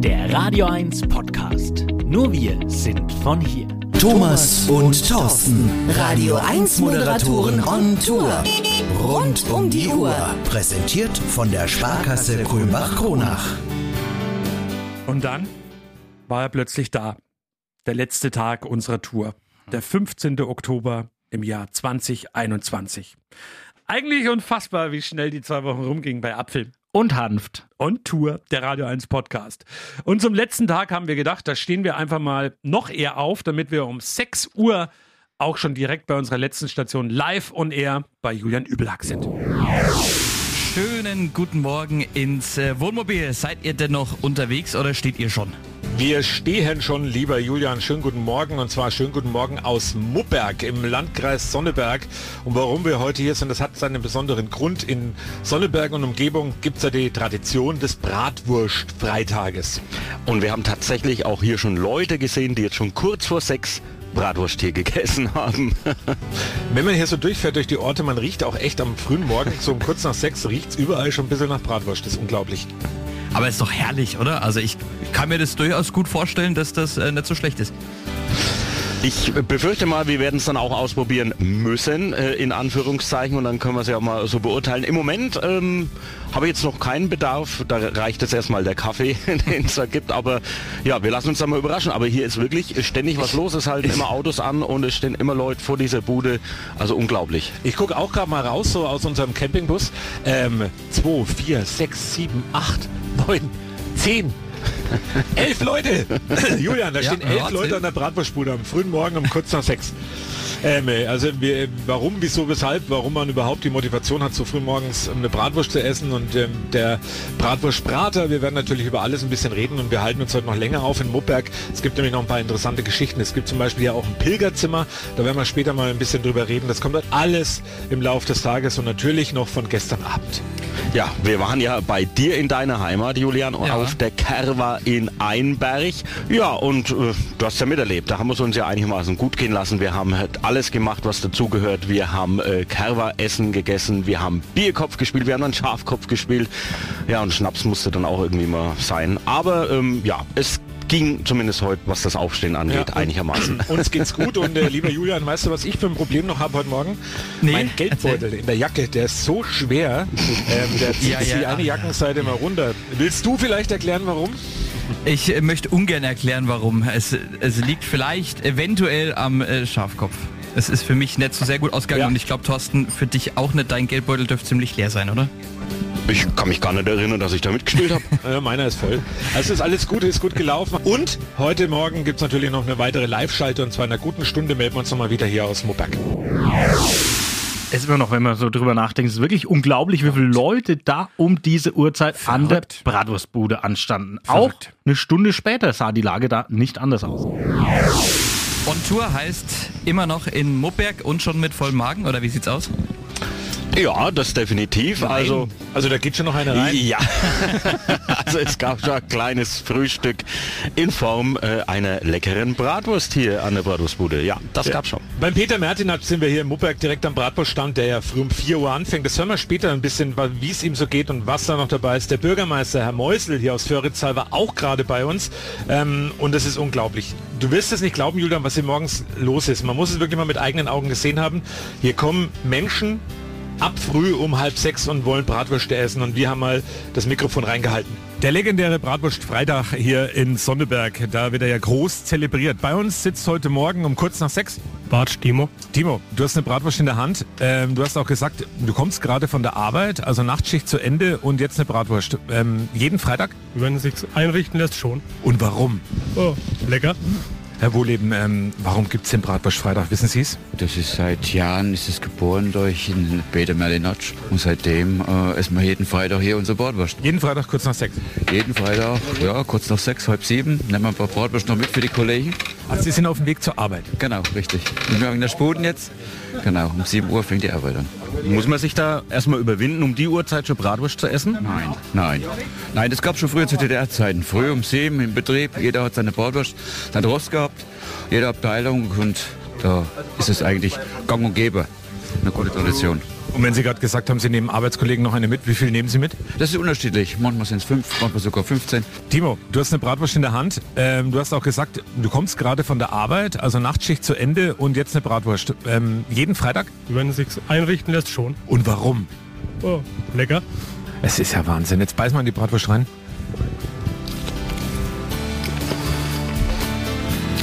Der Radio 1 Podcast. Nur wir sind von hier. Thomas und Thorsten, Radio 1 Moderatoren on Tour. Rund um die Uhr. Präsentiert von der Sparkasse Kulmbach-Kronach. Und dann war er plötzlich da. Der letzte Tag unserer Tour. Der 15. Oktober im Jahr 2021. Eigentlich unfassbar, wie schnell die zwei Wochen rumgingen bei Apfel und Hanft und Tour, der Radio 1 Podcast. Und zum letzten Tag haben wir gedacht, da stehen wir einfach mal noch eher auf, damit wir um 6 Uhr auch schon direkt bei unserer letzten Station live on air bei Julian Übelhack sind. Schönen guten Morgen ins äh, Wohnmobil. Seid ihr denn noch unterwegs oder steht ihr schon? Wir stehen schon, lieber Julian. Schönen guten Morgen und zwar schönen guten Morgen aus Mupperg im Landkreis Sonneberg. Und warum wir heute hier sind, das hat seinen besonderen Grund. In Sonneberg und Umgebung gibt es ja die Tradition des Bratwurst-Freitages. Und wir haben tatsächlich auch hier schon Leute gesehen, die jetzt schon kurz vor sechs Bratwurst hier gegessen haben. Wenn man hier so durchfährt durch die Orte, man riecht auch echt am frühen Morgen, so um kurz nach sechs, riecht es überall schon ein bisschen nach Bratwurst. Das ist unglaublich. Aber ist doch herrlich, oder? Also ich kann mir das durchaus gut vorstellen, dass das äh, nicht so schlecht ist. Ich befürchte mal, wir werden es dann auch ausprobieren müssen, äh, in Anführungszeichen, und dann können wir es ja mal so beurteilen. Im Moment ähm, habe ich jetzt noch keinen Bedarf, da reicht jetzt erstmal der Kaffee, den es da gibt, aber ja, wir lassen uns da mal überraschen. Aber hier ist wirklich ständig was los, es halten immer Autos an und es stehen immer Leute vor dieser Bude, also unglaublich. Ich gucke auch gerade mal raus, so aus unserem Campingbus. Ähm, 2, 4, 6, 7, 8, 9, 10. elf Leute! Julian, da Ja, stehen elf. Leute an der Bratwurstbude am frühen Morgen um kurz nach sechs. Ähm, also wir, warum, wieso, weshalb, warum man überhaupt die Motivation hat, so früh morgens eine Bratwurst zu essen und ähm, der Bratwurstbrater, wir werden natürlich über alles ein bisschen reden und wir halten uns heute noch länger auf in Mupperg. Es gibt nämlich noch ein paar interessante Geschichten. Es gibt zum Beispiel ja auch ein Pilgerzimmer, da werden wir später mal ein bisschen drüber reden. Das kommt halt alles im Laufe des Tages und natürlich noch von gestern Abend. Ja, wir waren ja bei dir in deiner Heimat, Julian, Ja. auf der Kerwa in Einberg. Ja, und äh, du hast ja miterlebt, da haben wir es uns ja einigermaßen gut gehen lassen. Wir haben halt alles gemacht, was dazugehört. Wir haben äh, Kerwa-Essen gegessen, wir haben Bierkopf gespielt, wir haben dann Schafkopf gespielt. Ja, und Schnaps musste dann auch irgendwie mal sein. Aber ähm, ja, es ging zumindest heute, was das Aufstehen angeht, Ja. einigermaßen. Uns geht's gut und äh, lieber Julian, weißt du, was ich für ein Problem noch habe heute Morgen? Nee, mein Geldbeutel in der Jacke, der ist so schwer, ähm, der zieht Ja, sich ja, die eine ja. Jackenseite mal runter. Willst du vielleicht erklären, warum? Ich äh, möchte ungern erklären, warum. Es, es liegt vielleicht eventuell am äh, Schafkopf. Es ist für mich nicht so sehr gut ausgegangen Ja. und ich glaube, Thorsten, für dich auch nicht. Dein Geldbeutel dürfte ziemlich leer sein, oder? Ich kann mich gar nicht erinnern, dass ich da mitgespielt habe. Äh, meiner ist voll. Also ist alles gut, ist gut gelaufen. Und heute Morgen gibt's natürlich noch eine weitere Live-Schalte und zwar in einer guten Stunde melden wir uns nochmal wieder hier aus Mupperg. Es ist immer noch, wenn man so drüber nachdenkt, es ist wirklich unglaublich, wie viele Leute da um diese Uhrzeit an der Verrückt. Bratwurstbude anstanden. Verrückt. Auch eine Stunde später sah die Lage da nicht anders aus. On Tour heißt immer noch in Mupperg und schon mit vollem Magen, oder wie sieht's aus? Ja, das definitiv. Also Also da geht schon noch eine rein. Ja, also es gab schon ein kleines Frühstück in Form äh, einer leckeren Bratwurst hier an der Bratwurstbude. Ja, das gab's schon. Beim Peter Mertinat sind wir hier in Mupperg direkt am Bratwurststand, der ja früh um 4 Uhr anfängt. Das hören wir später ein bisschen, wie es ihm so geht und was da noch dabei ist. Der Bürgermeister, Herr Meusel, hier aus Föritzal, war auch gerade bei uns. Ähm, und es ist unglaublich. Du wirst es nicht glauben, Julian, was hier morgens los ist. Man muss es wirklich mal mit eigenen Augen gesehen haben. Hier kommen Menschen ab früh um halb sechs und wollen Bratwürste essen und wir haben mal das Mikrofon reingehalten. Der legendäre Bratwurst-Freitag hier in Sonneberg, da wird er ja groß zelebriert. Bei uns sitzt heute Morgen um kurz nach sechs Bart Timo. Timo, du hast eine Bratwurst in der Hand. Ähm, du hast auch gesagt, du kommst gerade von der Arbeit, also Nachtschicht zu Ende und jetzt eine Bratwurst. Ähm, jeden Freitag? Wenn es sich einrichten lässt, schon. Und warum? Oh, lecker. Herr Wohleben, ähm, warum gibt's den Bratwurst-Freitag? Wissen Sie es? Das ist seit Jahren, ist es geboren durch den Peter Merlinatsch. Und seitdem äh, essen wir jeden Freitag hier unser Bratwurst. Jeden Freitag kurz nach sechs. Jeden Freitag, ja, kurz nach sechs, halb sieben, nehmen wir ein paar Bratwurst noch mit für die Kollegen. Also Sie sind auf dem Weg zur Arbeit. Genau, richtig. Und wir haben in der Sputen jetzt. Genau, um 7 Uhr fängt die Arbeit an. Muss man sich da erstmal überwinden, um die Uhrzeit schon Bratwurst zu essen? Nein, nein. Nein, das gab schon früher zu DDR-Zeiten. Früh um sieben im Betrieb, jeder hat seine Bratwurst, sein Rost gehabt, jede Abteilung und da ist es eigentlich gang und gäbe. Eine gute Tradition. Und wenn Sie gerade gesagt haben, Sie nehmen Arbeitskollegen noch eine mit, wie viel nehmen Sie mit? Das ist unterschiedlich. Manchmal sind es fünf, manchmal sogar 15. Timo, du hast eine Bratwurst in der Hand. Ähm, du hast auch gesagt, du kommst gerade von der Arbeit, also Nachtschicht zu Ende und jetzt eine Bratwurst. Ähm, jeden Freitag? Wenn es sich einrichten lässt, schon. Und warum? Oh, lecker. Es ist ja Wahnsinn. Jetzt beiß mal in die Bratwurst rein.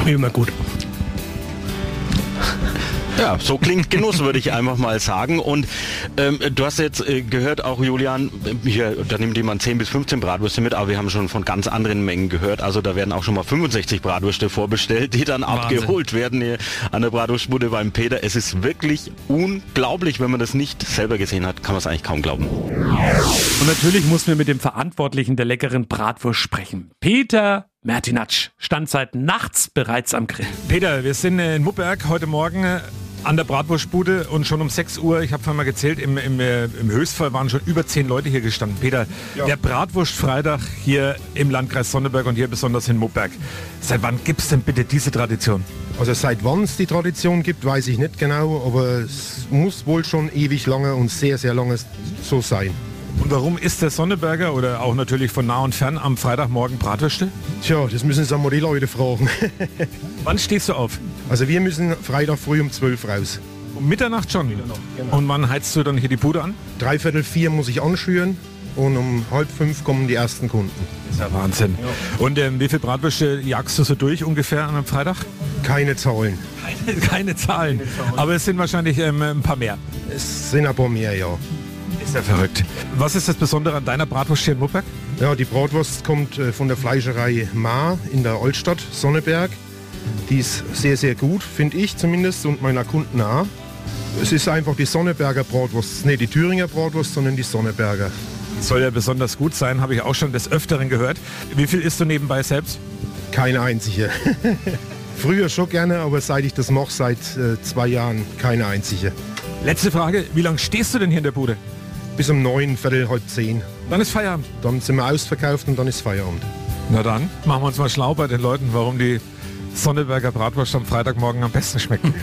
Immer gut. Ja, so klingt Genuss, würde ich einfach mal sagen. Und ähm, du hast jetzt äh, gehört, auch Julian, äh, hier, da nimmt jemand 10 bis 15 Bratwürste mit, aber wir haben schon von ganz anderen Mengen gehört. Also da werden auch schon mal 65 Bratwürste vorbestellt, die dann Wahnsinn. abgeholt werden hier an der Bratwurstbude beim Peter. Es ist wirklich unglaublich, wenn man das nicht selber gesehen hat, kann man es eigentlich kaum glauben. Und natürlich mussten wir mit dem Verantwortlichen der leckeren Bratwurst sprechen. Peter Mertinatsch stand seit nachts bereits am Grill. Peter, wir sind in Mupperg heute Morgen äh, an der Bratwurstbude und schon um 6 Uhr, ich habe vorhin mal gezählt, im, im, äh, im Höchstfall waren schon über 10 Leute hier gestanden. Peter, der Bratwurstfreitag hier im Landkreis Sonneberg und hier besonders in Mupperg. Seit wann gibt es denn bitte diese Tradition? Also seit wann es die Tradition gibt, weiß ich nicht genau, aber es muss wohl schon ewig lange und sehr, sehr lange so sein. Und warum ist der Sonneberger oder auch natürlich von nah und fern am Freitagmorgen Bratwürste? Tja, das müssen Sie mal die Leute fragen. Wann stehst du auf? Also wir müssen Freitag früh um 12 raus. Um Mitternacht schon? Und wann heizt du dann hier die Bude an? Dreiviertel vier muss ich anschüren und um halb fünf kommen die ersten Kunden. Das ist ja Wahnsinn. Und ähm, wie viel Bratwürste jagst du so durch ungefähr an einem Freitag? Keine Zahlen. Keine, keine Zahlen. Aber es sind wahrscheinlich ähm, ein paar mehr. Es sind ein paar mehr, ja. Ist ja verrückt. Was ist das Besondere an deiner Bratwurst hier in Mupperg? Ja, die Bratwurst kommt äh, von der Fleischerei Ma in der Altstadt, Sonneberg. Die ist sehr, sehr gut, finde ich zumindest und meiner Kunden auch. Es ist einfach die Sonneberger Bratwurst, nicht die Thüringer Bratwurst, sondern die Sonneberger. Soll ja besonders gut sein, habe ich auch schon des Öfteren gehört. Wie viel isst du nebenbei selbst? Keine einzige. Früher schon gerne, aber seit ich das mache, seit äh, zwei Jahren, keine einzige. Letzte Frage, wie lange stehst du denn hier in der Bude? Bis um neun, Viertel, halb zehn. Dann ist Feierabend. Dann sind wir ausverkauft und dann ist Feierabend. Na dann, machen wir uns mal schlau bei den Leuten, warum die Sonneberger Bratwurst am Freitagmorgen am besten schmeckt.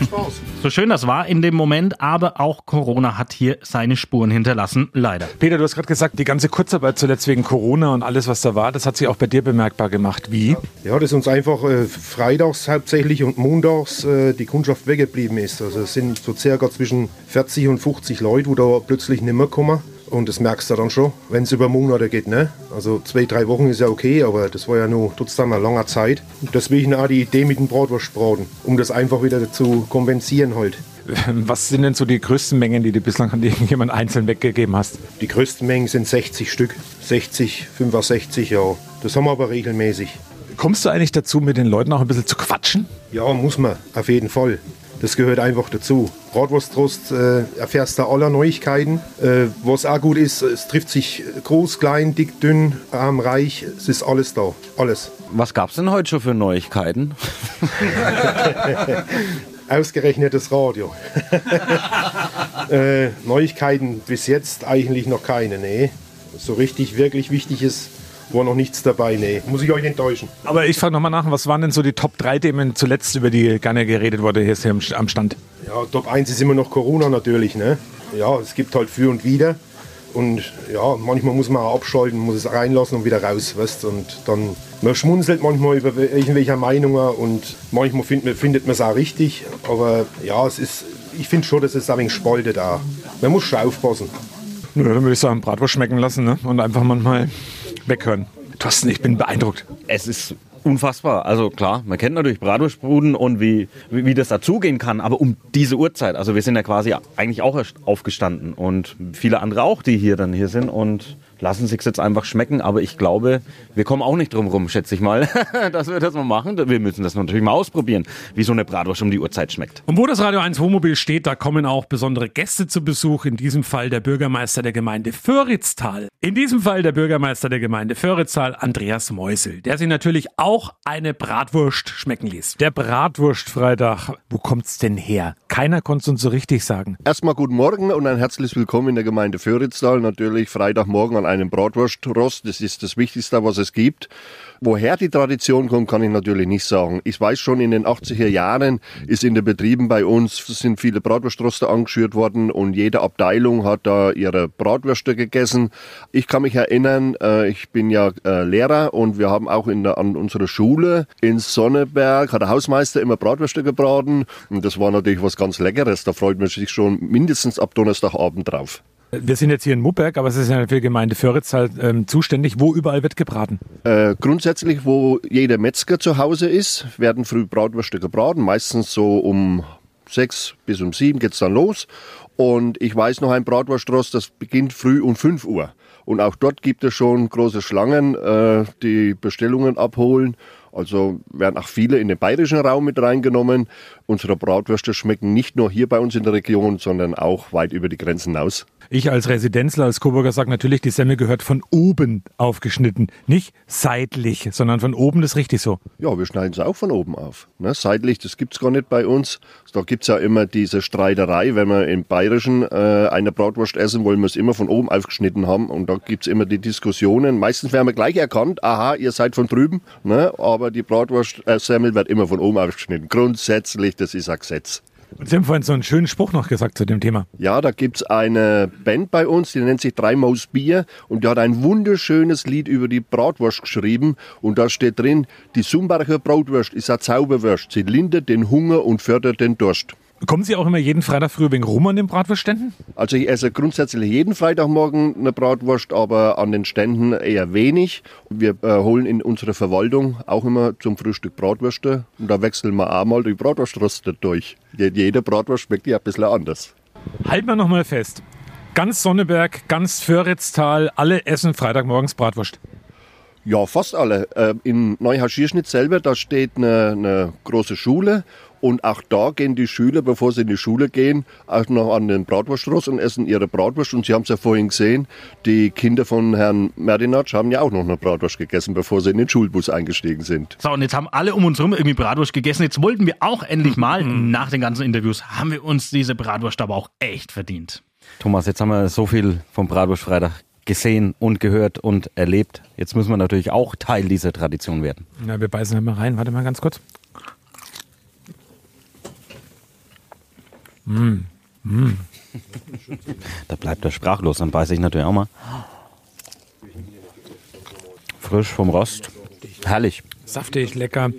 So schön das war in dem Moment, aber auch Corona hat hier seine Spuren hinterlassen, leider. Peter, du hast gerade gesagt, die ganze Kurzarbeit zuletzt wegen Corona und alles, was da war, das hat sich auch bei dir bemerkbar gemacht. Wie? Ja, dass uns einfach äh, freitags hauptsächlich und montags äh, die Kundschaft weggeblieben ist. Also es sind so circa zwischen 40 und 50 Leute, wo da plötzlich nicht mehr kommen. Und das merkst du dann schon, wenn es über Monate geht. Ne? Also zwei, drei Wochen ist ja okay, aber das war ja nur trotzdem eine lange Zeit. Und deswegen auch die Idee mit dem Bratwurstbraten, um das einfach wieder zu kompensieren halt. Was sind denn so die größten Mengen, die du bislang an irgendjemand einzeln weggegeben hast? Die größten Mengen sind 60 Stück. 60, 65, ja. Das haben wir aber regelmäßig. Kommst du eigentlich dazu, mit den Leuten auch ein bisschen zu quatschen? Ja, muss man, auf jeden Fall. Das gehört einfach dazu. Bratwursttrost äh, erfährst du aller Neuigkeiten. Äh, was auch gut ist, es trifft sich groß, klein, dick, dünn, arm, reich. Es ist alles da. Alles. Was gab's denn heute schon für Neuigkeiten? Ausgerechnet das Radio. äh, Neuigkeiten bis jetzt eigentlich noch keine, nee. So richtig, wirklich Wichtiges war noch nichts dabei, nee. Muss ich euch enttäuschen. Aber ich frage nochmal nach, was waren denn so die Top 3 Themen zuletzt, über die gerne geredet wurde hier am Stand? Ja, Top 1 ist immer noch Corona natürlich, ne? Ja, es gibt halt für und wider. Und ja, manchmal muss man auch abschalten, muss es reinlassen und wieder raus, weißt Und dann, man schmunzelt manchmal über irgendwelche Meinungen und manchmal find, man- findet man es auch richtig. Aber ja, es ist, ich finde schon, dass es ein wenig spaltet auch. Man muss schon aufpassen. Nö, dann würde ich sagen, Bratwurst schmecken lassen ne? und einfach manchmal weghören. Thorsten, ich bin beeindruckt. Es ist unfassbar. Also klar, man kennt natürlich Bratwurstbruden und wie, wie, wie das dazugehen kann, aber um diese Uhrzeit, also wir sind ja quasi eigentlich auch erst aufgestanden und viele andere auch, die hier dann hier sind und lassen sich jetzt einfach schmecken, aber ich glaube, wir kommen auch nicht drum rum, schätze ich mal, dass wir das mal machen. Wir müssen das natürlich mal ausprobieren, wie so eine Bratwurst um die Uhrzeit schmeckt. Und wo das Radio 1 Wohnmobil steht, da kommen auch besondere Gäste zu Besuch. In diesem Fall der Bürgermeister der Gemeinde Föritztal. In diesem Fall der Bürgermeister der Gemeinde Föritztal, Andreas Meusel, der sich natürlich auch eine Bratwurst schmecken ließ. Der Bratwurstfreitag, wo kommt's denn her? Keiner konnte es uns so richtig sagen. Erstmal guten Morgen und ein herzliches Willkommen in der Gemeinde Föritztal. Natürlich Freitagmorgen an einem Bratwurstrost. Das ist das Wichtigste, was es gibt. Woher die Tradition kommt, kann ich natürlich nicht sagen. Ich weiß schon, in den 80er Jahren ist in den Betrieben bei uns sind viele Bratwurstroster angeschürt worden und jede Abteilung hat da ihre Bratwürste gegessen. Ich kann mich erinnern, äh, ich bin ja äh, Lehrer und wir haben auch in der, an unserer Schule in Sonneberg hat der Hausmeister immer Bratwürste gebraten und das war natürlich was ganz Leckeres. Da freut man sich schon mindestens ab Donnerstagabend drauf. Wir sind jetzt hier in Mupperg, aber es ist ja für die Gemeinde Föritz halt ähm, zuständig. Wo überall wird gebraten? Äh, grundsätzlich, wo jeder Metzger zu Hause ist, werden früh Bratwürste gebraten. Meistens so um sechs bis um sieben geht's dann los. Und ich weiß noch ein Bratwurstrost, das beginnt früh um fünf Uhr. Und auch dort gibt es schon große Schlangen, äh, die Bestellungen abholen. Also werden auch viele in den bayerischen Raum mit reingenommen. Unsere Bratwürste schmecken nicht nur hier bei uns in der Region, sondern auch weit über die Grenzen hinaus. Ich als Residenzler, als Coburger sage natürlich, die Semmel gehört von oben aufgeschnitten. Nicht seitlich, sondern von oben, das ist richtig so. Ja, wir schneiden es auch von oben auf. Ne, seitlich, das gibt's gar nicht bei uns. Da gibt's ja immer diese Streiterei, wenn wir im Bayerischen äh, eine Bratwurst essen, wollen wir es immer von oben aufgeschnitten haben. Und da gibt's immer die Diskussionen. Meistens werden wir gleich erkannt, aha, ihr seid von drüben. Ne, aber die Bratwurst-Semmel äh, wird immer von oben aufgeschnitten. Grundsätzlich, das ist ein Gesetz. Und Sie haben vorhin so einen schönen Spruch noch gesagt zu dem Thema. Ja, da gibt's eine Band bei uns, die nennt sich Drei Maus Bier und die hat ein wunderschönes Lied über die Bratwurst geschrieben und da steht drin, die Sumbacher Bratwurst ist eine Zauberwurst, sie lindert den Hunger und fördert den Durst. Kommen Sie auch immer jeden Freitag früh wegen rum an den Bratwurstständen? Also ich esse grundsätzlich jeden Freitagmorgen eine Bratwurst, aber an den Ständen eher wenig. Wir äh, holen in unserer Verwaltung auch immer zum Frühstück Bratwürste und da wechseln wir auch mal die Bratwurströste durch. Jede Bratwurst schmeckt ja ein bisschen anders. Halten wir nochmal fest. Ganz Sonneberg, ganz Föritztal, alle essen Freitagmorgens Bratwurst. Ja, fast alle. Äh, in Neuhaschierschnitt selber, da steht eine, eine große Schule und auch da gehen die Schüler, bevor sie in die Schule gehen, auch noch an den Bratwurstrost und essen ihre Bratwurst. Und Sie haben es ja vorhin gesehen, die Kinder von Herrn Merdinatsch haben ja auch noch eine Bratwurst gegessen, bevor sie in den Schulbus eingestiegen sind. So, und jetzt haben alle um uns herum irgendwie Bratwurst gegessen. Jetzt wollten wir auch endlich mal, nach den ganzen Interviews, haben wir uns diese Bratwurst aber auch echt verdient. Thomas, jetzt haben wir so viel vom Bratwurstfreitag gesehen und gehört und erlebt. Jetzt müssen wir natürlich auch Teil dieser Tradition werden. Na, wir beißen mal rein. Warte mal ganz kurz. Mm. Mm. Da bleibt er sprachlos, dann beiße ich natürlich auch mal. Frisch vom Rost. Herrlich. Saftig, lecker.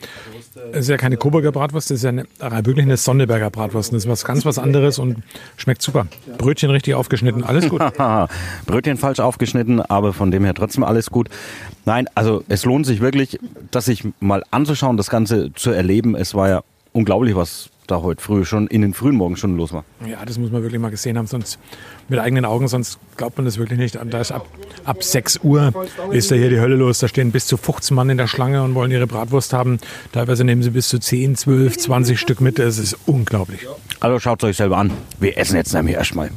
Es ist ja keine Coburger Bratwurst, das ist ja eine, wirklich eine Sonneberger Bratwurst. Das ist was ganz was anderes und schmeckt super. Brötchen richtig aufgeschnitten, alles gut. Brötchen falsch aufgeschnitten, aber von dem her trotzdem alles gut. Nein, also es lohnt sich wirklich, das sich mal anzuschauen, das Ganze zu erleben. Es war ja unglaublich, was da heute früh schon in den frühen Morgenstunden los war. Ja, das muss man wirklich mal gesehen haben, sonst mit eigenen Augen, sonst glaubt man das wirklich nicht. Da ist ab, ab 6 Uhr ist da hier die Hölle los. Da stehen bis zu 15 Mann in der Schlange und wollen ihre Bratwurst haben. Teilweise nehmen sie bis zu 10, 12, 20 Stück mit. Es ist unglaublich. Also schaut es euch selber an. Wir essen jetzt nämlich erstmal.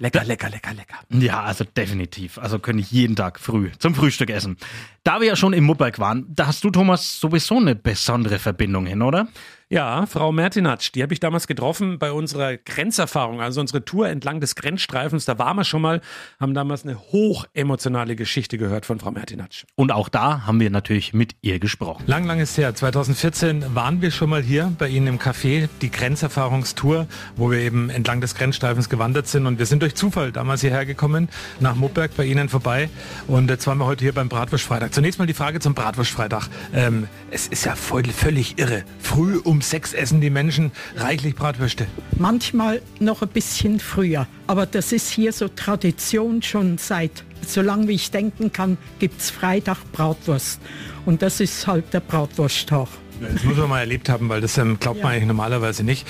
Lecker, lecker, lecker, lecker. Ja, also definitiv. Also könnte ich jeden Tag früh zum Frühstück essen. Da wir ja schon im Mupperg waren, da hast du, Thomas, sowieso eine besondere Verbindung hin, oder? Ja, Frau Mertinatsch, die habe ich damals getroffen bei unserer Grenzerfahrung, also unsere Tour entlang des Grenzstreifens. Da waren wir schon mal, haben damals eine hochemotionale Geschichte gehört von Frau Mertinatsch. Und auch da haben wir natürlich mit ihr gesprochen. Lang, lang ist her. 2014 waren wir schon mal hier bei Ihnen im Café, die Grenzerfahrungstour, wo wir eben entlang des Grenzstreifens gewandert sind. Und wir sind durch Zufall damals hierher gekommen, nach Mupperg bei Ihnen vorbei. Und jetzt waren wir heute hier beim Bratwurstfreitag. Zunächst mal die Frage zum Bratwurstfreitag. Ähm, es ist ja voll, völlig irre. Früh um sechs essen die Menschen reichlich Bratwürste. Manchmal noch ein bisschen früher. Aber das ist hier so Tradition schon seit, solange wie ich denken kann, gibt es Freitag Bratwurst. Und das ist halt der Bratwursttag. Das muss man mal erlebt haben, weil das ähm, glaubt man eigentlich normalerweise nicht.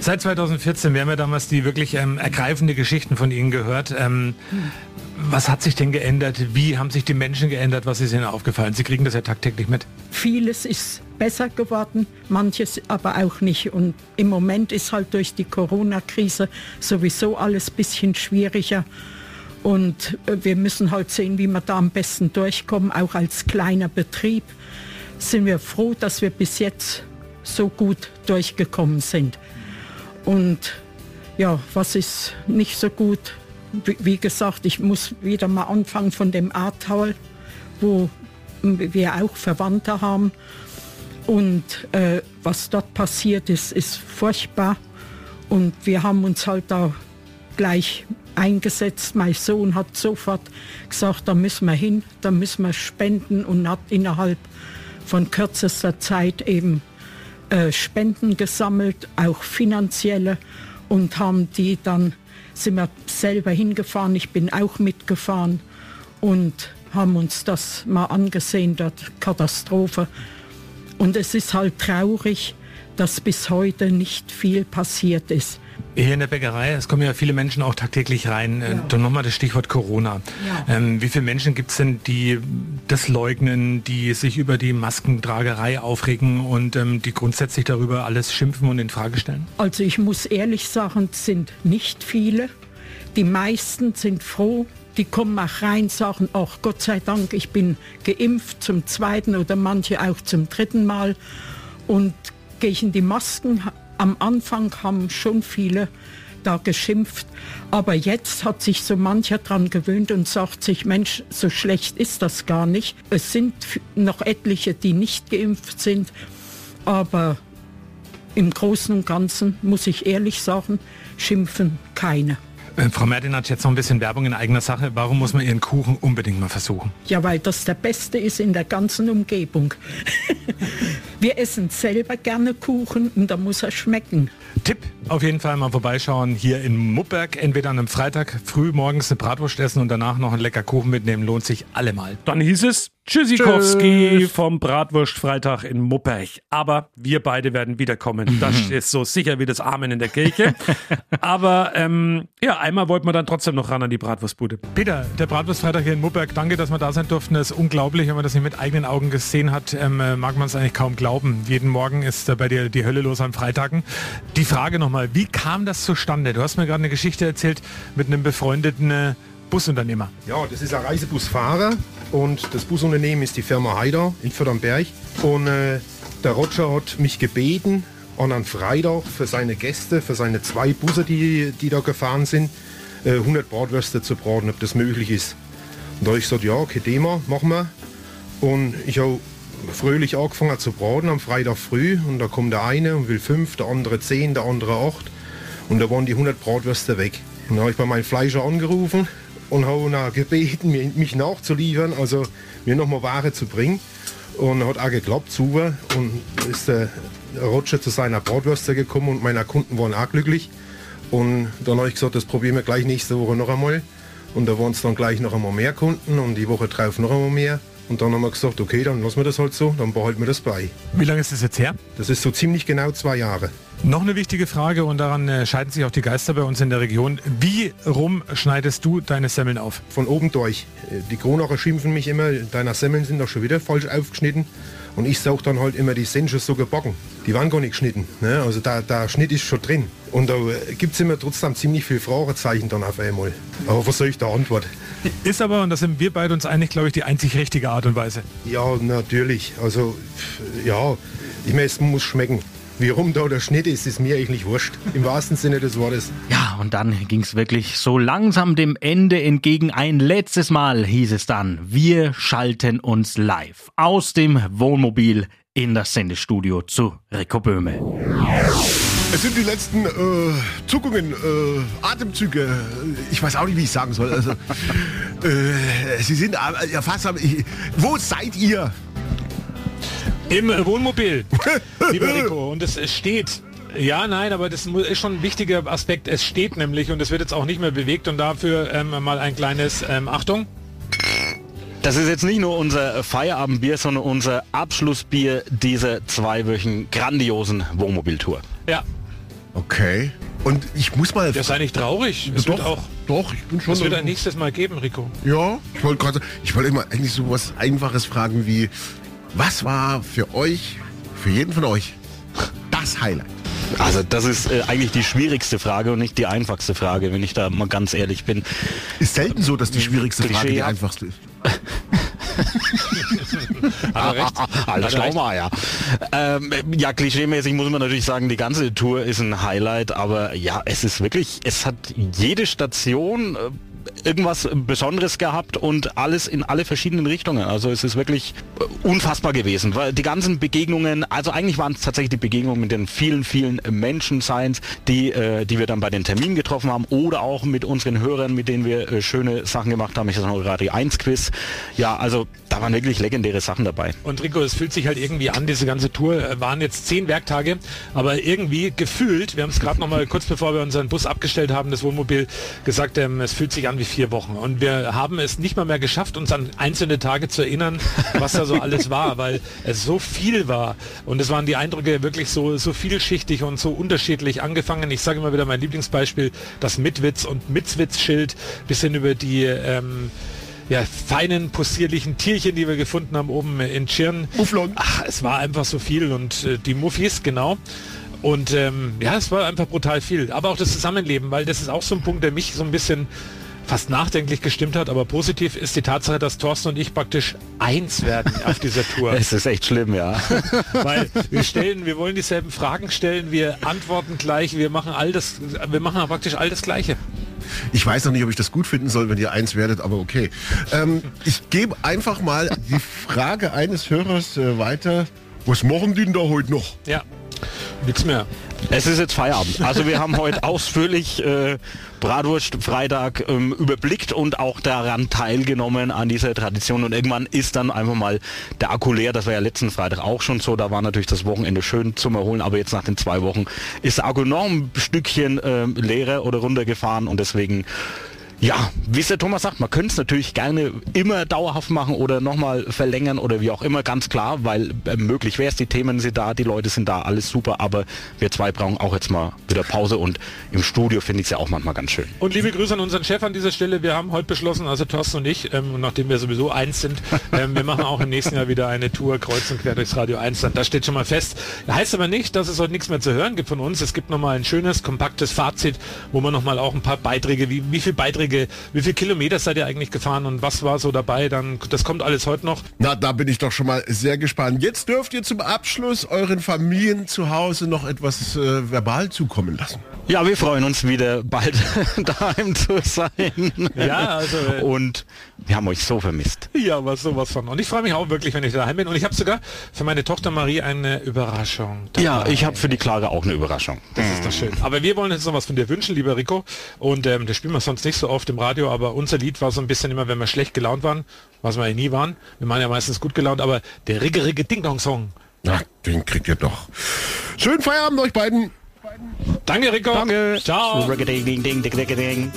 Seit 2014, wir haben ja damals die wirklich ähm, ergreifende Geschichten von Ihnen gehört. Ähm, was hat sich denn geändert? Wie haben sich die Menschen geändert? Was ist Ihnen aufgefallen? Sie kriegen das ja tagtäglich mit. Vieles ist besser geworden, manches aber auch nicht. Und im Moment ist halt durch die Corona-Krise sowieso alles ein bisschen schwieriger. Und äh, wir müssen halt sehen, wie wir da am besten durchkommen, auch als kleiner Betrieb sind wir froh, dass wir bis jetzt so gut durchgekommen sind. Und ja, was ist nicht so gut? Wie, gesagt, ich muss wieder mal anfangen von dem Ahrtal, wo wir auch Verwandte haben. Und äh, was dort passiert ist, ist furchtbar. Und wir haben uns halt da gleich eingesetzt. Mein Sohn hat sofort gesagt, da müssen wir hin, da müssen wir spenden und hat innerhalb von kürzester Zeit eben äh, Spenden gesammelt, auch finanzielle und haben die dann, sind wir selber hingefahren, ich bin auch mitgefahren und haben uns das mal angesehen, dort Katastrophe. Und es ist halt traurig, dass bis heute nicht viel passiert ist. Hier in der Bäckerei, es kommen ja viele Menschen auch tagtäglich rein. Ja. Dann nochmal das Stichwort Corona. Ja. Ähm, wie viele Menschen gibt es denn, die das leugnen, die sich über die Maskentragerei aufregen und ähm, die grundsätzlich darüber alles schimpfen und in Frage stellen? Also ich muss ehrlich sagen, es sind nicht viele. Die meisten sind froh, die kommen auch rein, sagen, ach Gott sei Dank, ich bin geimpft zum zweiten oder manche auch zum dritten Mal und gegen die Masken am Anfang haben schon viele da geschimpft, aber jetzt hat sich so mancher dran gewöhnt und sagt sich, Mensch, so schlecht ist das gar nicht. Es sind noch etliche, die nicht geimpft sind, aber im Großen und Ganzen, muss ich ehrlich sagen, schimpfen keine. Äh, Frau Mertin hat jetzt noch ein bisschen Werbung in eigener Sache. Warum muss man Ihren Kuchen unbedingt mal versuchen? Ja, weil das der beste ist in der ganzen Umgebung. Wir essen selber gerne Kuchen und da muss er schmecken. Tipp, auf jeden Fall mal vorbeischauen hier in Muppberg. Entweder an einem Freitag früh morgens eine Bratwurst essen und danach noch einen lecker Kuchen mitnehmen. Lohnt sich allemal. Dann hieß es Tschüssikowski Tschüss. vom Bratwurstfreitag in Mupperg. Aber wir beide werden wiederkommen. Das ist so sicher wie das Amen in der Kirche. Aber ähm, ja, einmal wollten wir dann trotzdem noch ran an die Bratwurstbude. Peter, der Bratwurstfreitag hier in Mupperg, danke, dass wir da sein durften. Das ist unglaublich, wenn man das nicht mit eigenen Augen gesehen hat, ähm, äh, mag man es eigentlich kaum glauben. Jeden Morgen ist äh, bei dir die Hölle los an Freitagen. Die Frage nochmal, wie kam das zustande? Du hast mir gerade eine Geschichte erzählt mit einem befreundeten äh, Busunternehmer. Ja, das ist ein Reisebusfahrer und das Busunternehmen ist die Firma Haider in Fördernberg. Und äh, der Roger hat mich gebeten, an einem Freitag für seine Gäste, für seine zwei Busse, die, die da gefahren sind, äh, 100 Bratwürste zu braten, ob das möglich ist. Und da habe ich gesagt, ja, okay, Thema, machen wir. Und ich habe fröhlich angefangen zu braten am Freitag früh und da kommt der eine und will fünf, der andere zehn, der andere acht und da waren die 100 Bratwürste weg. Und dann habe ich bei meinem Fleischer angerufen und habe ihn gebeten, mich nachzuliefern, also mir nochmal Ware zu bringen. Und hat auch geklappt, super. Und ist der Roger zu seiner Bratwürste gekommen und meine Kunden waren auch glücklich. Und dann habe ich gesagt, das probieren wir gleich nächste Woche noch einmal. Und da waren es dann gleich noch einmal mehr Kunden und die Woche drauf noch einmal mehr. Und dann haben wir gesagt, okay, dann lassen wir das halt so, dann behalten wir das bei. Wie lange ist das jetzt her? Das ist so ziemlich genau zwei Jahre. Noch eine wichtige Frage und daran äh, scheiden sich auch die Geister bei uns in der Region. Wie rum schneidest du deine Semmeln auf? Von oben durch. Äh, die Kronacher schimpfen mich immer, deine Semmeln sind doch schon wieder falsch aufgeschnitten. Und ich sage dann halt immer, die sind schon so gebacken. Die waren gar nicht geschnitten. Ne? Also da, der Schnitt ist schon drin. Und da gibt es immer trotzdem ziemlich viele Fragezeichen dann auf einmal. Aber was soll ich da antworten? Ist aber, und da sind wir beide uns einig, glaube ich, die einzig richtige Art und Weise. Ja, natürlich. Also, ja, ich meine, es muss schmecken. Wie rum da der Schnitt ist, ist mir eigentlich wurscht. Im wahrsten Sinne des Wortes. Ja, und dann ging es wirklich so langsam dem Ende entgegen. Ein letztes Mal hieß es dann, wir schalten uns live aus dem Wohnmobil in das Sendestudio zu Rico Böhme. Es sind die letzten äh, Zuckungen, äh, Atemzüge. Ich weiß auch nicht, wie ich sagen soll. Also, äh, Sie sind äh, ja fast. Ich, wo seid ihr? Im Wohnmobil, lieber Rico. Und es steht ja, nein, aber das ist schon ein wichtiger Aspekt. Es steht nämlich und es wird jetzt auch nicht mehr bewegt und dafür ähm, mal ein kleines ähm, Achtung. Das ist jetzt nicht nur unser Feierabendbier, sondern unser Abschlussbier dieser zweiwöchigen grandiosen Wohnmobiltour. Ja. Okay. Und ich muss mal. Das sei nicht traurig. Es doch, wird auch. Doch, ich bin schon. Es wird ein nächstes Mal geben, Rico. Ja, ich wollte gerade. Ich wollte immer eigentlich so was Einfaches fragen wie: Was war für euch, für jeden von euch, das Highlight? Also das ist äh, eigentlich die schwierigste Frage und nicht die einfachste Frage, wenn ich da mal ganz ehrlich bin. Ist selten so, dass die schwierigste Frage die einfachste ist. Hat er recht? Alter er Schlaumeier. Ähm, ja, klischeemäßig muss man natürlich sagen, die ganze Tour ist ein Highlight, aber ja, es ist wirklich, es hat jede Station äh, irgendwas Besonderes gehabt und alles in alle verschiedenen Richtungen. Also es ist wirklich äh, unfassbar gewesen. Weil die ganzen Begegnungen, also eigentlich waren es tatsächlich die Begegnungen mit den vielen, vielen Menschen Science, die, äh, die wir dann bei den Terminen getroffen haben oder auch mit unseren Hörern, mit denen wir äh, schöne Sachen gemacht haben. Ich sage noch Radio 1 Quiz. Ja, also da waren wirklich legendäre Sachen dabei. Und Rico, es fühlt sich halt irgendwie an, diese ganze Tour waren jetzt zehn Werktage, aber irgendwie gefühlt, wir haben es gerade noch mal kurz bevor wir unseren Bus abgestellt haben, das Wohnmobil, gesagt, ähm, es fühlt sich an wie vier Wochen. Und wir haben es nicht mal mehr geschafft, uns an einzelne Tage zu erinnern, was da so alles war, weil es so viel war. Und es waren die Eindrücke wirklich so, so vielschichtig und so unterschiedlich angefangen. Ich sage immer wieder mein Lieblingsbeispiel, das Mitwitz und Mitzwitz-Schild, bis hin über die ähm, ja, feinen, possierlichen Tierchen, die wir gefunden haben oben in Tschirn. Mufflon. Ach, es war einfach so viel und äh, die Muffis, genau. Und ähm, ja, es war einfach brutal viel. Aber auch das Zusammenleben, weil das ist auch so ein Punkt, der mich so ein bisschen fast nachdenklich gestimmt hat, aber positiv ist die Tatsache, dass Thorsten und ich praktisch eins werden auf dieser Tour. Es ist echt schlimm, ja. Weil wir stellen, wir wollen dieselben Fragen stellen, wir antworten gleich, wir machen all das, wir machen praktisch all das Gleiche. Ich weiß noch nicht, ob ich das gut finden soll, wenn ihr eins werdet, aber okay. Ähm, ich gebe einfach mal die Frage eines Hörers äh, weiter. Was machen die denn da heute noch? Ja, nichts mehr. Es ist jetzt Feierabend. Also wir haben heute ausführlich äh, Bratwurst Freitag ähm, überblickt und auch daran teilgenommen an dieser Tradition. Und irgendwann ist dann einfach mal der Akku leer. Das war ja letzten Freitag auch schon so. Da war natürlich das Wochenende schön zum Erholen. Aber jetzt nach den zwei Wochen ist der Akku noch ein Stückchen äh, leerer oder runtergefahren. Und deswegen ja, wie es der Thomas sagt, man könnte es natürlich gerne immer dauerhaft machen oder nochmal verlängern oder wie auch immer, ganz klar, weil äh, möglich wäre es, die Themen sind da, die Leute sind da, alles super, aber wir zwei brauchen auch jetzt mal wieder Pause und im Studio finde ich es ja auch manchmal ganz schön. Und liebe Grüße an unseren Chef an dieser Stelle. Wir haben heute beschlossen, also Thorsten und ich, ähm, und nachdem wir sowieso eins sind, ähm, wir machen auch im nächsten Jahr wieder eine Tour kreuz und quer durchs Radio 1. Dann, das steht schon mal fest. Heißt aber nicht, dass es heute nichts mehr zu hören gibt von uns. Es gibt nochmal ein schönes, kompaktes Fazit, wo man nochmal auch ein paar Beiträge, wie, wie viele Beiträge, wie viele Kilometer seid ihr eigentlich gefahren und was war so dabei? Dann, das kommt alles heute noch. Na, da bin ich doch schon mal sehr gespannt. Jetzt dürft ihr zum Abschluss euren Familien zu Hause noch etwas äh, verbal zukommen lassen. Ja, wir freuen uns wieder bald daheim zu sein. Ja, also, äh, und wir haben euch so vermisst. Ja, was sowas von. Und ich freue mich auch wirklich, wenn ich daheim bin. Und ich habe sogar für meine Tochter Marie eine Überraschung. Ja, ich habe für die Clara auch eine Überraschung. Das ist doch schön. Aber wir wollen jetzt noch was von dir wünschen, lieber Rico. Und ähm, das spielen wir sonst nicht so oft im Radio, aber unser Lied war so ein bisschen immer, wenn wir schlecht gelaunt waren, was wir ja nie waren. Wir waren ja meistens gut gelaunt, aber der Rigge Rigge Ding Dong Song. Na, den kriegt ihr doch. Schönen Feierabend euch beiden. Danke, Rico. Danke. Ciao. Ding, ding, ding, ding, ding, ding.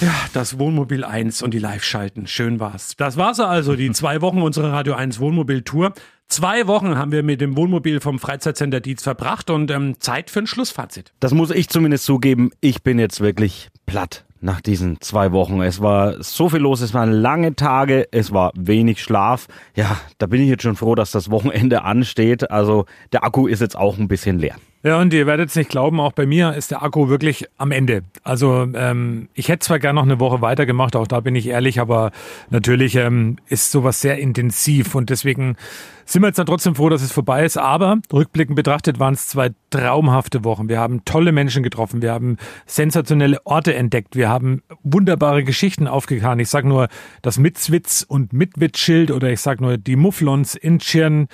Ja, das Wohnmobil 1 und die Live-Schalten. Schön war's. Das war's also, die zwei Wochen unserer Radio 1 Wohnmobil-Tour. Zwei Wochen haben wir mit dem Wohnmobil vom Freizeitcenter Dietz verbracht und ähm, Zeit für ein Schlussfazit. Das muss ich zumindest zugeben. Ich bin jetzt wirklich platt nach diesen zwei Wochen. Es war so viel los, es waren lange Tage, es war wenig Schlaf. Ja, da bin ich jetzt schon froh, dass das Wochenende ansteht. Also der Akku ist jetzt auch ein bisschen leer. Ja, und ihr werdet es nicht glauben, auch bei mir ist der Akku wirklich am Ende. Also ähm, ich hätte zwar gerne noch eine Woche weitergemacht, auch da bin ich ehrlich, aber natürlich ähm, ist sowas sehr intensiv und deswegen sind wir jetzt dann trotzdem froh, dass es vorbei ist. Aber rückblickend betrachtet waren es zwei traumhafte Wochen. Wir haben tolle Menschen getroffen, wir haben sensationelle Orte entdeckt, wir haben wunderbare Geschichten aufgetan. Ich sage nur das Mitzwitz und Mitwitz-Schild oder ich sage nur die Mufflons in Tschirn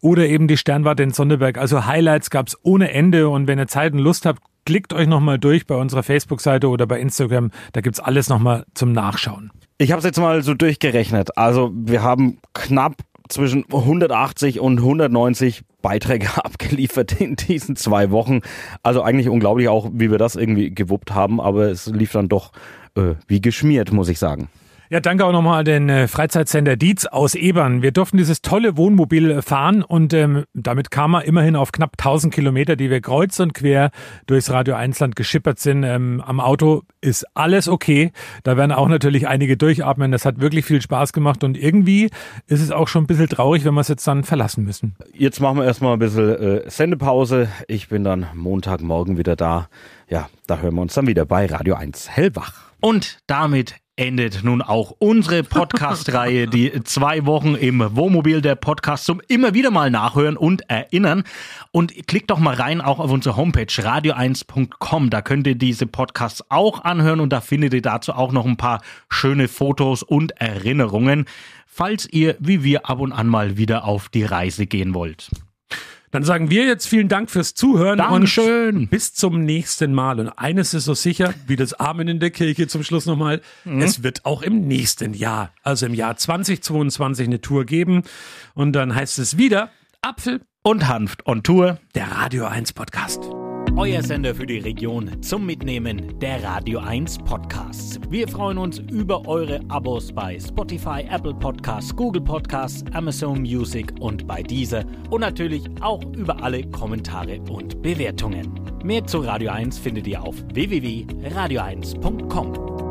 oder eben die Sternwarte in Sonderberg. Also Highlights gab es ohne Ende und wenn ihr Zeit und Lust habt, klickt euch nochmal durch bei unserer Facebook-Seite oder bei Instagram. Da gibt's alles nochmal zum Nachschauen. Ich habe es jetzt mal so durchgerechnet. Also wir haben knapp zwischen 180 und 190 Beiträge abgeliefert in diesen zwei Wochen. Also eigentlich unglaublich auch, wie wir das irgendwie gewuppt haben, aber es lief dann doch äh, wie geschmiert, muss ich sagen. Ja, danke auch nochmal den äh, Freizeitcenter Dietz aus Ebern. Wir durften dieses tolle Wohnmobil äh, fahren und ähm, damit kam er immerhin auf knapp 1000 Kilometer, die wir kreuz und quer durchs Radio 1 Land geschippert sind. Ähm, am Auto ist alles okay. Da werden auch natürlich einige durchatmen. Das hat wirklich viel Spaß gemacht und irgendwie ist es auch schon ein bisschen traurig, wenn wir es jetzt dann verlassen müssen. Jetzt machen wir erstmal ein bisschen äh, Sendepause. Ich bin dann Montagmorgen wieder da. Ja, da hören wir uns dann wieder bei Radio 1 Hellwach. Und damit endet nun auch unsere Podcast-Reihe, die zwei Wochen im Wohnmobil, der Podcast zum immer wieder mal nachhören und erinnern. Und klickt doch mal rein auch auf unsere Homepage radio1.com. Da könnt ihr diese Podcasts auch anhören und da findet ihr dazu auch noch ein paar schöne Fotos und Erinnerungen, falls ihr wie wir ab und an mal wieder auf die Reise gehen wollt. Dann sagen wir jetzt vielen Dank fürs Zuhören Dankeschön. und bis zum nächsten Mal. Und eines ist so sicher, wie das Amen in der Kirche zum Schluss nochmal, Mhm. es wird auch im nächsten Jahr, also im Jahr 2022 eine Tour geben. Und dann heißt es wieder Apfel und Hanft on Tour, der Radio 1 Podcast. Euer Sender für die Region zum Mitnehmen der Radio 1 Podcasts. Wir freuen uns über eure Abos bei Spotify, Apple Podcasts, Google Podcasts, Amazon Music und bei dieser und natürlich auch über alle Kommentare und Bewertungen. Mehr zu Radio 1 findet ihr auf www.radio1.com.